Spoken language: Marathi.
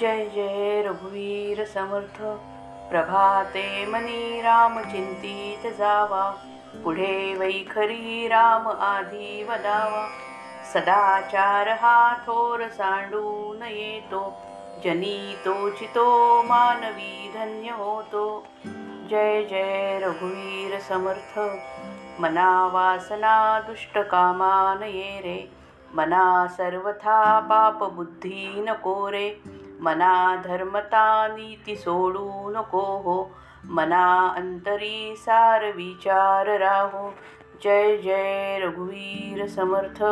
जय जय रघुवीर समर्थ. प्रभाते मनी राम चिंतित जावा. पुढे वैखरी राम आधी वदावा. सदाचार हा थोर सांडून येतो. जनी तोचितो मानवी धन्य होतो. जय जय रघुवीर समर्थ. मना वासना दुष्ट कामा रे. मना सर्वथा पाप बुद्धी नको रे. मना धर्मता नीती सोडू नको हो मना अंतरी सार विचार राहो? जय जय रघुवीर समर्थ।